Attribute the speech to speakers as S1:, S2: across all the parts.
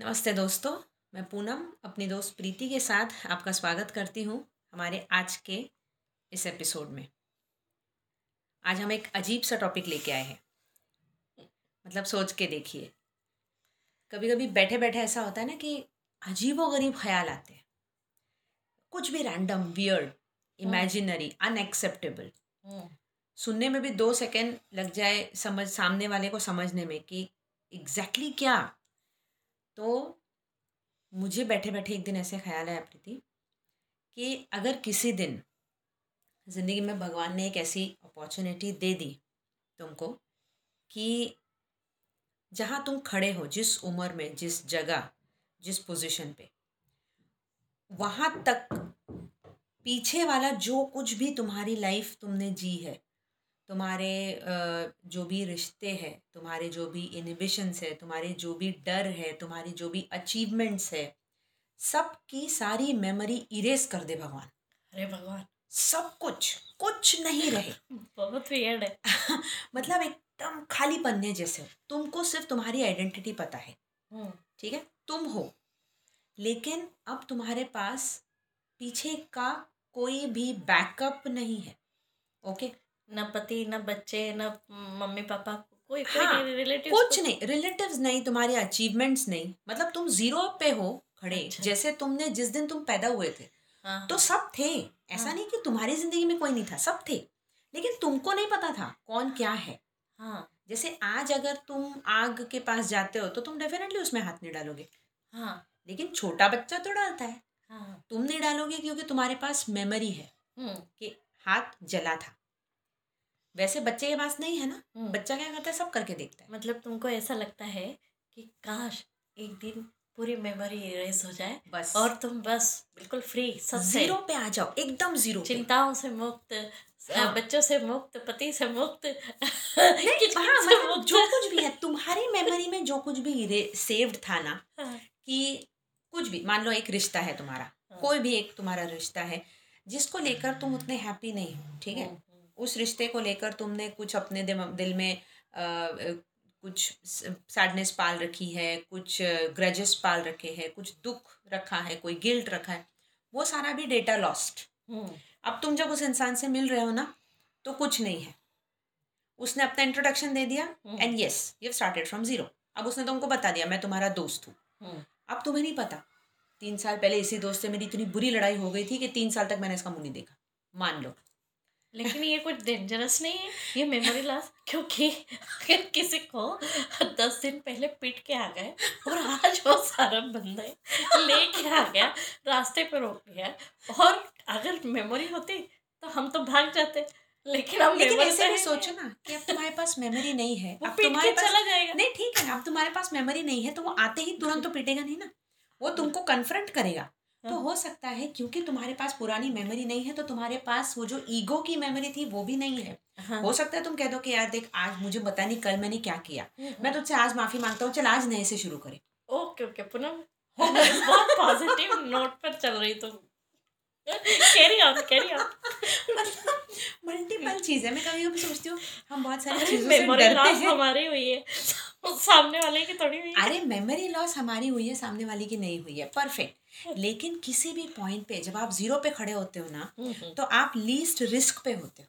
S1: नमस्ते दोस्तों मैं पूनम अपनी दोस्त प्रीति के साथ आपका स्वागत करती हूँ हमारे आज के इस एपिसोड में। आज हम एक अजीब सा टॉपिक लेके आए हैं। मतलब सोच के देखिए। कभी कभी बैठे बैठे ऐसा होता है ना कि अजीब गरीब ख्याल आते हैं। कुछ भी रैंडम वियर्ड इमेजिनरी अनएक्सेप्टेबल सुनने में भी दो सेकेंड लग जाए समझ सामने वाले को समझने में कि एग्जैक्टली exactly क्या तो मुझे बैठे बैठे एक दिन ऐसे ख्याल आया प्रीति, कि अगर किसी दिन ज़िंदगी में भगवान ने एक ऐसी अपॉर्चुनिटी दे दी तुमको कि जहाँ तुम खड़े हो, जिस उम्र में, जिस जगह, जिस पोजीशन पे, वहाँ तक पीछे वाला जो कुछ भी तुम्हारी लाइफ तुमने जी है तुम्हारे जो भी रिश्ते हैं तुम्हारे जो भी इनिबिशंस है तुम्हारे जो भी डर है तुम्हारी जो भी अचीवमेंट्स है सब की सारी मेमोरी इरेज कर दे भगवान।
S2: अरे भगवान।
S1: सब कुछ कुछ नहीं रहे।
S2: बहुत वियर्ड है।
S1: मतलब एकदम खाली पन्ने जैसे हो। तुमको सिर्फ़ तुम्हारी आइडेंटिटी पता है।
S2: हम्म,
S1: ठीक है? तुम हो। लेकिन अब तुम्हारे पास पीछे का कोई भी बैकअप नहीं है। ओके
S2: न पति न बच्चे न मम्मी पापा कोई
S1: हाँ,
S2: कोई रिलेटिव
S1: कुछ नहीं रिलेटिव्स नहीं तुम्हारे अचीवमेंट्स नहीं। मतलब तुम ज़ीरो पे हो खड़े
S2: अच्छा।
S1: जैसे तुमने जिस दिन तुम पैदा हुए थे
S2: हाँ
S1: तो सब थे। ऐसा
S2: हाँ।
S1: नहीं कि तुम्हारी ज़िंदगी में कोई नहीं था सब थे। लेकिन तुमको नहीं पता था कौन क्या है।
S2: हाँ।
S1: जैसे आज अगर तुम आग के पास जाते हो तो तुम डेफिनेटली उसमें हाथ नहीं डालोगे।
S2: हाँ।
S1: लेकिन छोटा बच्चा तो डालता है।
S2: हाँ।
S1: तुम नहीं डालोगे क्योंकि तुम्हारे पास मेमोरी है
S2: हम्म,
S1: कि हाथ जला था। वैसे बच्चे के पास नहीं है ना।
S2: हम्म।
S1: बच्चा क्या करता है सब करके देखता है।
S2: मतलब तुमको ऐसा लगता है कि काश एक दिन पूरी मेमोरी इरेज हो जाए
S1: बस।
S2: और तुम बस बिल्कुल फ्री सबसे
S1: ज़ीरो पे आ जाओ एकदम ज़ीरो
S2: चिंताओं से मुक्त
S1: हाँ।
S2: बच्चों से मुक्त पति से मुक्त।
S1: हाँ,
S2: से
S1: मतलब
S2: मुक्त?
S1: जो कुछ भी है तुम्हारी मेमोरी में जो कुछ भी सेव्ड था ना
S2: हाँ,
S1: कि कुछ भी मान लो एक रिश्ता है तुम्हारा
S2: हाँ।
S1: कोई भी एक तुम्हारा रिश्ता है जिसको लेकर तुम उतने हैप्पी नहीं हो ठीक है?
S2: हम्म, हम्म,
S1: उस रिश्ते को लेकर तुमने कुछ अपने दिल में अ, कुछ सैडनेस पाल रखी है कुछ ग्रजेस पाल रखे हैं कुछ दुख रखा है कोई गिल्ट रखा है वो सारा भी डेटा लॉस्ट
S2: हम्म,
S1: अब तुम जब उस इंसान से मिल रहे हो ना तो कुछ नहीं है। उसने अपना इंट्रोडक्शन दे दिया। And yes you started from zero अब उसने तुमको बता दिया मैं तुम्हारा दोस्त हूँ।
S2: हम्म,
S1: अब तुम्हें नहीं पता तीन साल पहले इसी दोस्त से मेरी इतनी बुरी लड़ाई हो गई थी कि तीन साल तक मैंने इसका मुँह नहीं देखा। मान लो।
S2: लेकिन ये कुछ डेंजरस नहीं है। ये मेमोरी लॉस क्योंकि अगर किसी को दस दिन पहले पीट के आ गए और आज वो सारा बंदे लेके आ गया रास्ते पर रोक गया और अगर मेमोरी होती तो हम तो भाग जाते लेकिन अब
S1: लेकिन ऐसे
S2: तो
S1: भी सोचो ना कि अब तुम्हारे पास मेमोरी नहीं है। अब तुम्हारे पास
S2: चला जाएगा।
S1: नहीं ठीक है अब तुम्हारे पास मेमोरी नहीं है तो वो आते ही तुरंत तो पीटेगा नहीं ना। वो तुमको कन्फ्रंट करेगा। तो
S2: हाँ।
S1: हो सकता है क्योंकि तुम्हारे पास पुरानी मेमोरी नहीं है तो तुम्हारे पास वो जो ईगो की मेमोरी थी वो भी नहीं है।
S2: हाँ।
S1: हो सकता है तुम कह दो कि यार देख आज मुझे पता नहीं कल मैंने क्या किया।
S2: हम्म,
S1: मैं तुझसे आज माफ़ी माँगता हूँ चल आज नए से शुरू करें।
S2: ओके ओके पुनः बहुत पॉजिटिव नोट पर चल रही तुम कैरी ऑन कैरी ऑन
S1: मतलब मल्टीपल चीज़ें मैं कभी कभी सोचती हूँ हम बहुत सारी चीज़ों से डरते हैं।
S2: हमारी हुई है। सामने वाले की थोड़ी हुई है।
S1: अरे मेमोरी लॉस हमारी हुई है सामने वाले की नहीं हुई है। परफेक्ट लेकिन किसी भी पॉइंट पे जब आप ज़ीरो पे खड़े होते हो ना
S2: हम्म,
S1: तो आप लीस्ट रिस्क पे होते हो।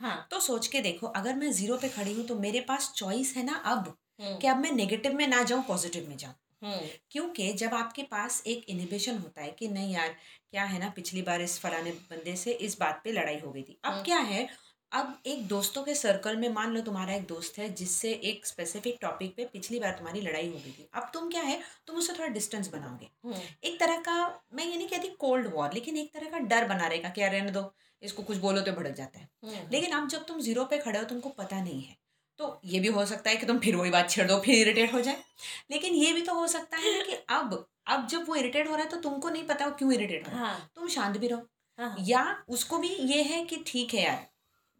S2: हाँ।
S1: तो सोच के देखो अगर मैं ज़ीरो पे खड़ी हूँ तो मेरे पास चॉइस है ना अब
S2: हम्म,
S1: कि अब मैं नेगेटिव में ना जाऊँ पॉजिटिव में जाऊँ।
S2: हम्म,
S1: क्योंकि जब आपके पास एक इनिबिशन होता है कि नहीं यार क्या है ना पिछली बार इस फलाने बंदे से इस बात पे लड़ाई हो गई थी। अब
S2: हम्म।
S1: क्या है अब एक दोस्तों के सर्कल में मान लो तुम्हारा एक दोस्त है जिससे एक स्पेसिफिक टॉपिक पे पिछली बार तुम्हारी लड़ाई हो गई थी। अब तुम क्या है तुम उससे थोड़ा डिस्टेंस बनाओगे।
S2: हम्म,
S1: एक तरह का मैं ये नहीं कहती कोल्ड वॉर लेकिन एक तरह का डर बना रहेगा कि यार रहने दो इसको कुछ बोलो तो भड़क जाता है।
S2: हम्म,
S1: लेकिन अब जब तुम ज़ीरो पे खड़े हो तुमको पता नहीं है तो ये भी हो सकता है कि तुम फिर वही बात छेड़ दो फिर इरिटेट हो जाए। लेकिन ये भी तो हो सकता है कि अब अब जब वो इरिटेट हो रहा है तो तुमको नहीं पता वो क्यों इरिटेट हो रहा है।
S2: हाँ।
S1: तुम शांत भी रहो।
S2: हाँ।
S1: या उसको भी ये है कि ठीक है यार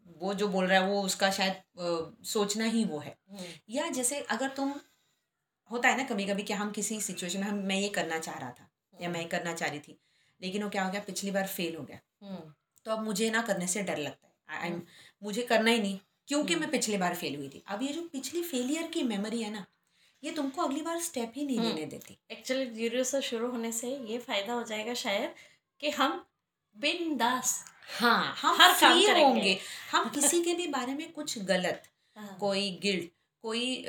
S1: वो जो बोल रहा है वो उसका शायद अ, सोचना ही वो है।
S2: हम्म,
S1: या जैसे अगर तुम होता है ना कभी कभी कि हम किसी सिचुएशन में हम मैं ये करना चाह रहा था या मैं ये करना चाह रही थी लेकिन वो क्या हो गया पिछली बार फेल हो गया।
S2: हम्म,
S1: तो अब मुझे ना करने से डर लगता है। आई मुझे करना ही नहीं क्योंकि मैं पिछली बार फेल हुई थी। अब ये जो पिछली फेलियर की मेमोरी है ना ये तुमको अगली बार स्टेप ही नहीं
S2: हम्म।
S1: लेने देती।
S2: एक्चुअली ज़ीरो से शुरू होने से ये फ़ायदा हो जाएगा शायद कि हम बिंदास
S1: हाँ हम
S2: हर
S1: फ्री होंगे। हम किसी के भी बारे में कुछ गलत
S2: हाँ,
S1: कोई गिल्ट कोई अ,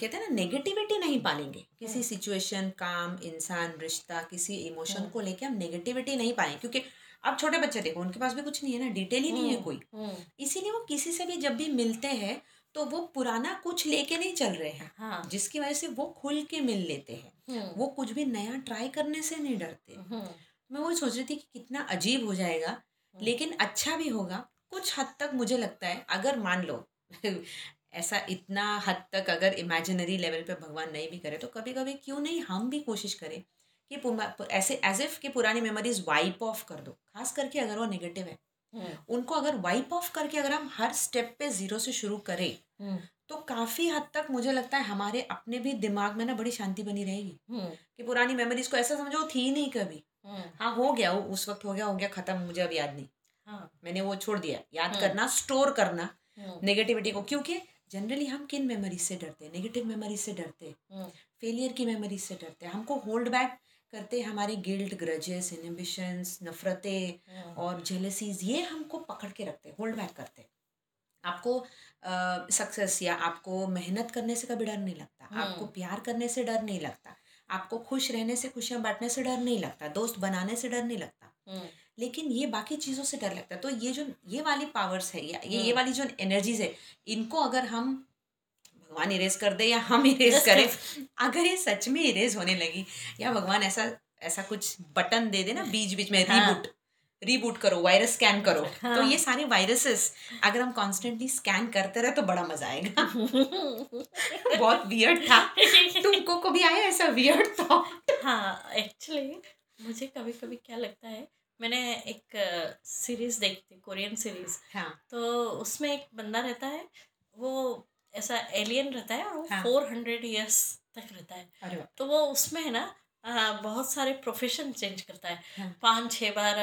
S1: कहते हैं ना नेगेटिविटी नहीं पालेंगे। किसी
S2: हम्म।
S1: सिचुएशन काम इंसान रिश्ता किसी इमोशन
S2: हम्म।
S1: को लेके हम नेगेटिविटी नहीं पाएँगे। क्योंकि अब छोटे बच्चे देखो उनके पास भी कुछ नहीं है ना डिटेल ही नहीं है कोई। इसीलिए वो किसी से भी जब भी मिलते हैं तो वो पुराना कुछ लेके नहीं चल रहे हैं।
S2: हाँ।
S1: जिसकी वजह से वो खुल के मिल लेते हैं। वो कुछ भी नया ट्राई करने से नहीं डरते। मैं वही सोच रही थी कि कितना अजीब हो जाएगा
S2: हम्म।
S1: लेकिन अच्छा भी होगा। कुछ हद तक मुझे लगता है अगर मान लो ऐसा इतना हद तक अगर इमेजिनरी लेवल पे भगवान नहीं भी करे तो कभी कभी क्यों नहीं हम भी कोशिश करें कि ऐसे एज इफ़ कि पुरानी मेमोरीज वाइप ऑफ़ कर दो। खास करके अगर वो नेगेटिव है।
S2: हम्म,
S1: उनको अगर वाइप ऑफ़ करके अगर हम हर स्टेप पे ज़ीरो से शुरू करें
S2: हम्म,
S1: तो काफ़ी हद तक मुझे लगता है हमारे अपने भी दिमाग में ना बड़ी शांति बनी रहेगी कि पुरानी मेमोरीज को ऐसा समझो थी नहीं कभी। हाँ हो गया वो उस वक्त हो गया हो गया खत्म मुझे अब याद नहीं।
S2: हाँ,
S1: मैंने वो छोड़ दिया। याद
S2: हम्म।
S1: करना स्टोर करना
S2: हम्म,
S1: नेगेटिविटी को क्योंकि जनरली हम किन मेमोरीज से डरते हैं? नेगेटिव मेमोरीज से डरते हैं।
S2: हम्म,
S1: फेलियर की मेमोरीज से डरते हैं। हमको होल्ड बैक करते हमारे गिल्ट ग्रजेस इनिबिशंस नफरतें
S2: हम्म,
S1: और जेलसीज ये हमको पकड़ के रखते हैं होल्ड बैक करते हैं। आपको सक्सेस या आपको मेहनत करने से कभी डर नहीं लगता।
S2: हम्म।
S1: आपको प्यार करने से डर नहीं लगता। आपको खुश रहने से खुशियाँ बांटने से डर नहीं लगता दोस्त बनाने से डर नहीं लगता
S2: हम्म,
S1: लेकिन ये बाकी चीज़ों से डर लगता है तो ये जो ये वाली पावर्स है या ये ये
S2: हम्म।
S1: वाली जो एनर्जीज है इनको अगर हम भगवान इरेज कर दे या हम इरेज करें अगर ये सच में इरेज होने लगी या भगवान ऐसा ऐसा कुछ बटन दे दे ना बीच बीच में
S2: हाँ।
S1: रीबूट रीबूट करो वायरस स्कैन करो।
S2: हाँ।
S1: तो ये सारे वायरसेस अगर हम कॉन्स्टेंटली स्कैन करते रहे तो बड़ा मज़ा आएगा। बहुत वियर्ड था। तुमको कभी आया ऐसा वियर्ड थॉट
S2: हाँ एक्चुअली मुझे कभी कभी क्या लगता है मैंने एक सीरीज़ देखी थी कोरियन सीरीज़
S1: हाँ।
S2: तो उसमें एक बंदा रहता है वो ऐसा एलियन रहता है और वो। फोर हंड्रेड ईयर्स तक रहता है। तो वो उसमें है ना बहुत सारे प्रोफेशन चेंज करता है।
S1: हाँ।
S2: पाँच छः बार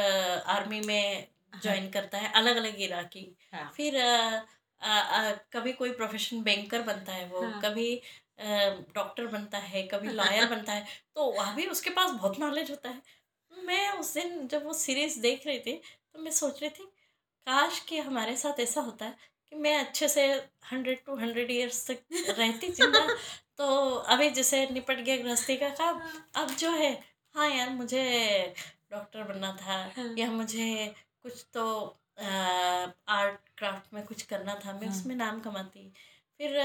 S2: आर्मी में ज्वाइन करता है अलग अलग इराकी।
S1: हाँ।
S2: फिर आ, आ, आ, कभी कोई प्रोफेशन बैंकर बनता है वो
S1: हाँ।
S2: कभी डॉक्टर बनता है कभी लॉयर बनता है तो वह भी उसके पास बहुत नॉलेज होता है। मैं उस दिन जब वो सीरीज़ देख रही थी तो मैं सोच रही थी काश कि हमारे साथ ऐसा होता है कि मैं अच्छे से हंड्रेड टू हंड्रेड ईयर्स तक रहती ज़िंदा तो अभी जैसे निपट गया गृहस्थी का काम अब जो है हाँ यार मुझे डॉक्टर बनना था
S1: हाँ।
S2: या मुझे कुछ तो आ, आर्ट क्राफ्ट में कुछ करना था मैं
S1: हाँ।
S2: उसमें नाम कमाती फिर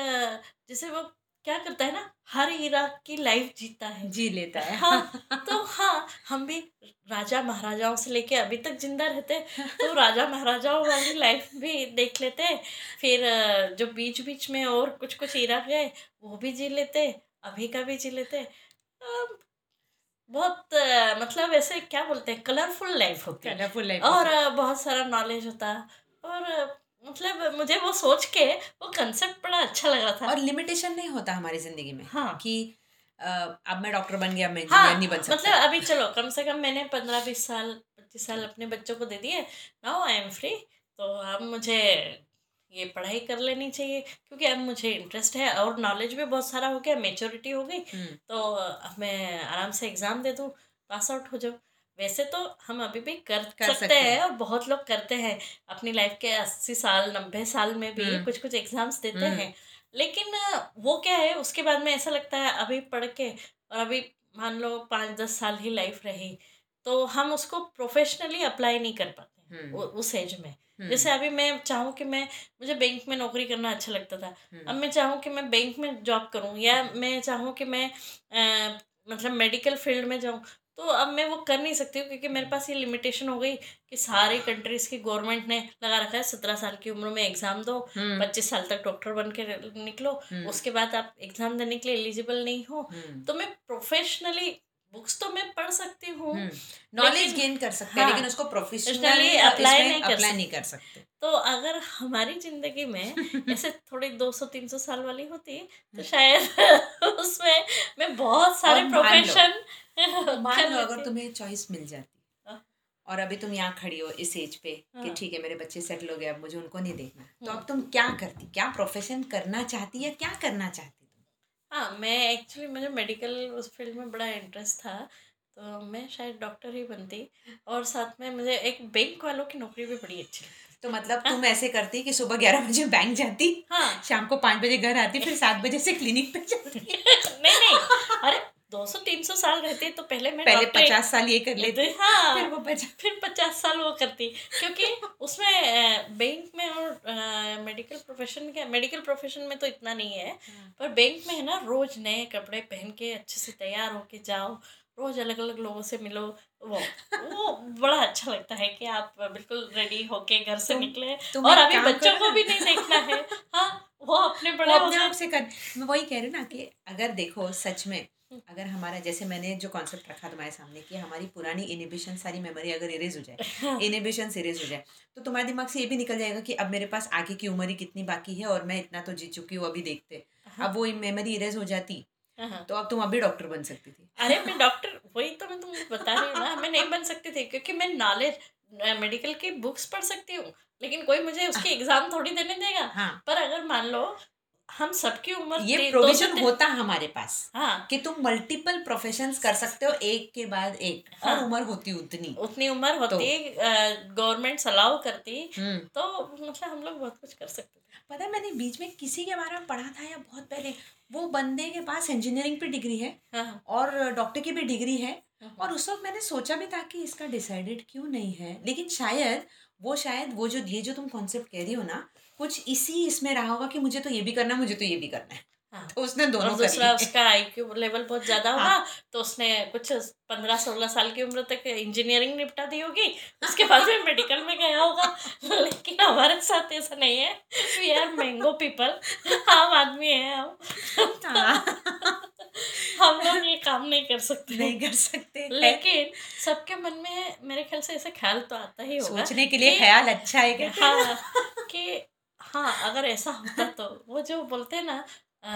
S2: जैसे वो क्या करता है ना हर इराक की लाइफ जीता है।
S1: जी लेता है।
S2: हाँ तो हाँ हम भी राजा महाराजाओं से लेके अभी तक ज़िंदा रहते तो राजा महाराजाओं वाली लाइफ भी देख लेते फिर जो बीच बीच में और कुछ कुछ इरा गए वो भी जी लेते अभी का भी जी लेते बहुत मतलब ऐसे क्या बोलते हैं कलरफुल लाइफ होती है।
S1: कलरफुल लाइफ
S2: और बहुत सारा नॉलेज होता और मतलब मुझे वो सोच के वो कंसेप्ट बड़ा अच्छा लगा था।
S1: और लिमिटेशन नहीं होता हमारी ज़िंदगी में
S2: हाँ।
S1: कि अ, अब मैं डॉक्टर बन गया मैं
S2: हाँ
S1: नहीं बन सकता।
S2: मतलब अभी चलो कम से कम मैंने पंद्रह बीस साल पच्चीस साल अपने बच्चों को दे दिए नाउ आई एम फ्री तो अब मुझे ये पढ़ाई कर लेनी चाहिए क्योंकि अब मुझे इंटरेस्ट है और नॉलेज भी बहुत सारा हो गया मेच्योरिटी हो गई
S1: हम्म,
S2: तो अब मैं आराम से एग्ज़ाम दे दूँ पास आउट हो जाऊँ। वैसे तो हम अभी भी कर,
S1: कर
S2: सकते,
S1: सकते हैं।
S2: और बहुत लोग करते हैं। अपनी लाइफ के अस्सी साल नब्बे साल में भी
S1: हम्म।
S2: कुछ कुछ एग्ज़ाम्स देते
S1: हम्म।
S2: हैं। लेकिन वो क्या है उसके बाद में ऐसा लगता है अभी पढ़ के और अभी मान लो पाँच दस साल ही लाइफ रही तो हम उसको प्रोफेशनली अप्लाई नहीं कर पाते
S1: हम्म,
S2: उस एज में। जैसे अभी मैं चाहूँ कि मैं मुझे बैंक में नौकरी करना अच्छा लगता था। अब मैं चाहूँ कि मैं बैंक में जॉब करूँ या मैं चाहूँ कि मैं अ, मतलब मेडिकल फ़ील्ड में जाऊँ तो अब मैं वो कर नहीं सकती हूँ क्योंकि मेरे पास ये लिमिटेशन हो गई कि सारे कंट्रीज़ की गवर्नमेंट ने लगा रखा है सत्रह साल की उम्र में एग्ज़ाम दो
S1: हम्म,
S2: पच्चीस साल तक डॉक्टर बन के निकलो
S1: हम्म,
S2: उसके बाद आप एग्ज़ाम देने के लिए एलिजिबल नहीं हो।
S1: हम्म,
S2: तो मैं प्रोफेशनली बुक्स तो मैं पढ़ सकती हूँ
S1: हम्म। नॉलेज गेन कर सकते हैं
S2: हाँ,
S1: लेकिन उसको प्रोफेशनली
S2: apply नहीं कर
S1: अप्लाई
S2: सकते।
S1: नहीं कर सकते
S2: तो अगर हमारी ज़िंदगी में ऐसे थोड़ी दो सौ तीन सौ साल वाली होती तो शायद उसमें मैं बहुत सारे प्रोफेशन
S1: मान लो अगर तुम्हें चॉइस मिल जाती
S2: हाँ।
S1: और अभी तुम यहाँ खड़ी हो इस एज पे कि
S2: हाँ।
S1: ठीक है मेरे बच्चे सेटल हो गए अब मुझे उनको नहीं देखना तो
S2: हम्म।
S1: अब तुम क्या करती क्या प्रोफेशन करना चाहती या क्या करना चाहती
S2: हाँ मैं एक्चुअली मुझे मेडिकल उस फ़ील्ड में बड़ा इंटरेस्ट था तो मैं शायद डॉक्टर ही बनती और साथ में मुझे एक बैंक वालों की नौकरी भी बड़ी अच्छी लगती
S1: तो मतलब तुम ऐसे करती कि सुबह ग्यारह बजे बैंक जाती
S2: हाँ।
S1: शाम को पाँच बजे घर आती फिर सात बजे से क्लिनिक पे जाती।
S2: नहीं नहीं। अरे दो सौ तीन सौ साल रहते तो पहले मैं
S1: पहले पचास साल ये कर लेते
S2: हाँ।
S1: फिर वो पचास।
S2: फिर पचास साल वो करती। क्योंकि उसमें बैंक में और मेडिकल प्रोफेशन के मेडिकल प्रोफेशन में तो इतना नहीं है पर बैंक में है ना रोज नए कपड़े पहन के अच्छे से तैयार होके जाओ रोज अलग अलग लोगों से मिलो वो वो बड़ा अच्छा लगता है कि आप बिल्कुल रेडी होके घर से निकले और अभी बच्चों को भी नहीं देखना है। हाँ वो अपने बड़े हो
S1: अपने आप से कर मैं वही कह रही ना कि अगर देखो सच में अगर हमारा जैसे मैंने जो कॉन्सेप्ट रखा तुम्हारे सामने कि हमारी पुरानी इनिबिशन सारी मेमोरी अगर इरेज हो जाए इनिबिशन इरेज हो जाए तो तुम्हारे दिमाग से ये भी निकल जाएगा कि अब मेरे पास आगे की उम्र ही कितनी बाकी है और मैं इतना तो जी चुकी हूँ अभी देखते। अब वो मेमोरी इरेज हो जाती
S2: हाँ
S1: तो अब तुम अभी डॉक्टर बन सकती थी।
S2: अरे मैं डॉक्टर वही तो मैं तुम्हें बता रही हूँ ना मैं नहीं बन सकती थी क्योंकि मैं नॉलेज मेडिकल की बुक्स पढ़ सकती हूँ लेकिन कोई मुझे उसकी एग्ज़ाम थोड़ी देने देगा।
S1: हाँ।
S2: पर अगर मान लो हम सबकी उम्र
S1: ये
S2: ती-
S1: प्रोविज़न होता हमारे पास
S2: हाँ।
S1: कि तुम मल्टीपल प्रोफेशन कर सकते हो एक के बाद एक हाँ, और
S2: हाँ।
S1: उम्र होती उतनी।
S2: उतनी उम्र होती गवर्नमेंट अलाउ करती
S1: हम्म।
S2: तो मतलब हम लोग बहुत कुछ कर सकते
S1: पता है मैंने बीच में किसी के बारे में पढ़ा था या बहुत पहले वो बंदे के पास इंजीनियरिंग पे डिग्री है
S2: हाँ।
S1: और डॉक्टर की भी डिग्री है
S2: हाँ।
S1: और उस वक्त मैंने सोचा भी था कि इसका डिसाइडेड क्यों नहीं है लेकिन शायद वो शायद वो जो ये जो तुम कॉन्सेप्ट कह रही हो ना कुछ इसी इसमें रहा होगा कि मुझे तो ये भी करना है मुझे तो ये भी करना है।
S2: हाँ।
S1: तो उसने दोनों
S2: और दूसरा उसका आईक्यू लेवल बहुत ज़्यादा होगा
S1: हाँ।
S2: तो उसने कुछ पंद्रह सोलह साल की उम्र तक इंजीनियरिंग निपटा दी होगी उसके बाद में मेडिकल में गया होगा। लेकिन हमारे साथ ऐसा नहीं है। वी आर मैंगो पीपल आम आदमी है हम।
S1: हाँ,
S2: हम लोग ये काम नहीं कर सकते।
S1: नहीं कर सकते
S2: लेकिन सबके मन में मेरे ख्याल से ऐसा ख्याल तो आता ही होगा
S1: सोचने के लिए ख्याल अच्छा है
S2: हाँ कि हाँ अगर ऐसा होता तो वो जो बोलते हैं ना अ,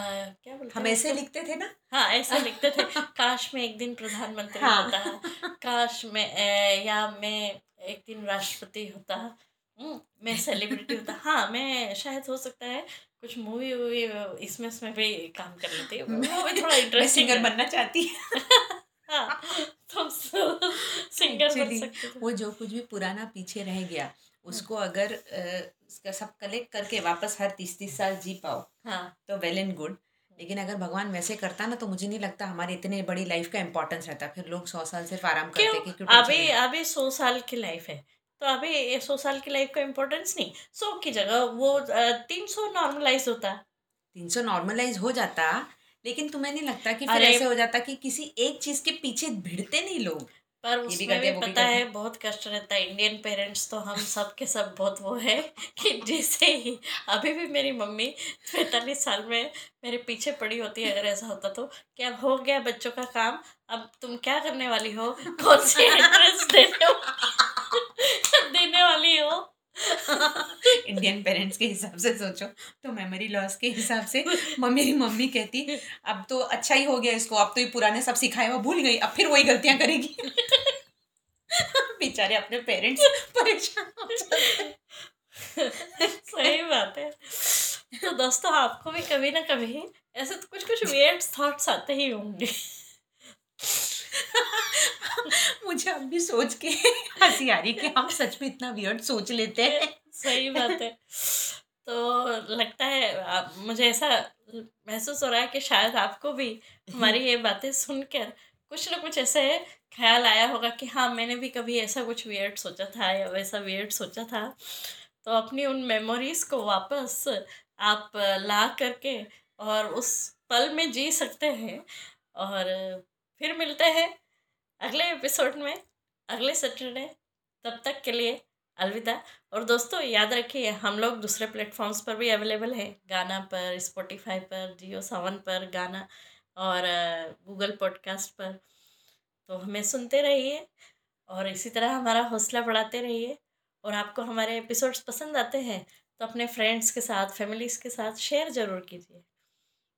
S2: क्या बोलते
S1: हम ऐसे? लिखते थे ना?
S2: हाँ ऐसे लिखते थे काश मैं एक दिन प्रधानमंत्री
S1: हाँ।
S2: होता काश मैं अ, या मैं एक दिन राष्ट्रपति होता हम्म, मैं सेलिब्रिटी होता। हाँ मैं शायद हो सकता है कुछ मूवी वूवी इसमें इसमें भी काम कर लेती वो भी थोड़ा इंटरेस्टिंग
S1: सिंगर बनना चाहती
S2: हाँ। तुम सिंगर बन सकते
S1: वो जो कुछ भी पुराना पीछे रह गया उसको अगर उसका सब कलेक्ट करके वापस हर तीस तीस साल जी पाओ
S2: हाँ।
S1: तो वेल एंड गुड लेकिन अगर भगवान वैसे करता ना तो मुझे नहीं लगता हमारे इतने बड़ी लाइफ का इंपॉर्टेंस रहता। फिर लोग सौ साल सिर्फ़ आराम करते
S2: क्यों?
S1: कि क्यों
S2: अभी अभी सौ साल की लाइफ है। तो अभी सौ साल की लाइफ का इम्पोर्टेंस नहीं। सौ की जगह वो तीन सौ नॉर्मलाइज होता।
S1: तीन सौ नॉर्मलाइज हो जाता लेकिन तुम्हें नहीं लगता कि फिर ऐसे हो जाता कि किसी एक चीज़ के पीछे भिड़ते नहीं लोग?
S2: पर उसमें भी
S1: भी
S2: पता है बहुत कष्ट रहता है। इंडियन पेरेंट्स तो हम सब के सब बहुत वो है कि जैसे ही अभी भी मेरी मम्मी पैंतालीस साल में मेरे पीछे पड़ी होती है अगर ऐसा होता तो। कि अब हो गया बच्चों का काम अब तुम क्या करने वाली हो? कौन सी एंट्रेंस देने वा- देने वाली हो?
S1: इंडियन पेरेंट्स के हिसाब से सोचो तो मेमोरी लॉस के हिसाब से मम्मी मेरी मम्मी कहती अब तो अच्छा ही हो गया इसको अब तो ये पुराने सब सिखाए हुआ भूल गई अब फिर वही गलतियाँ करेगी। बेचारे अपने पेरेंट्स परेशान हो जाते
S2: सही बात है। तो दोस्तों, आपको भी कभी ना कभी ऐसे तो कुछ कुछ वेयर्ड थॉट्स आते ही होंगे।
S1: मुझे अब भी सोच के हँसी आ रही कि हम सच में इतना वियर्ड सोच लेते हैं।
S2: सही बात है। तो लगता है, आप, मुझे ऐसा महसूस हो रहा है कि शायद आपको भी हमारी ये बातें सुनकर कुछ ना कुछ ऐसे ख्याल आया होगा कि हाँ मैंने भी कभी ऐसा कुछ वियर्ड सोचा था या वैसा वियर्ड सोचा था। तो अपनी उन मेमोरीज को वापस आप ला करके और उस पल में जी सकते हैं और फिर मिलते हैं अगले एपिसोड में, अगले सैटरडे तब तक के लिए अलविदा। और दोस्तों, याद रखिए, हम लोग दूसरे प्लेटफॉर्म्स पर भी अवेलेबल हैं। गाना पर स्पॉटिफाई पर जियो सावन पर गाना और गूगल पॉडकास्ट पर। तो हमें सुनते रहिए और इसी तरह हमारा हौसला बढ़ाते रहिए और आपको हमारे एपिसोड्स पसंद आते हैं तो अपने फ्रेंड्स के साथ, फैमिलीज़ के साथ शेयर ज़रूर कीजिए।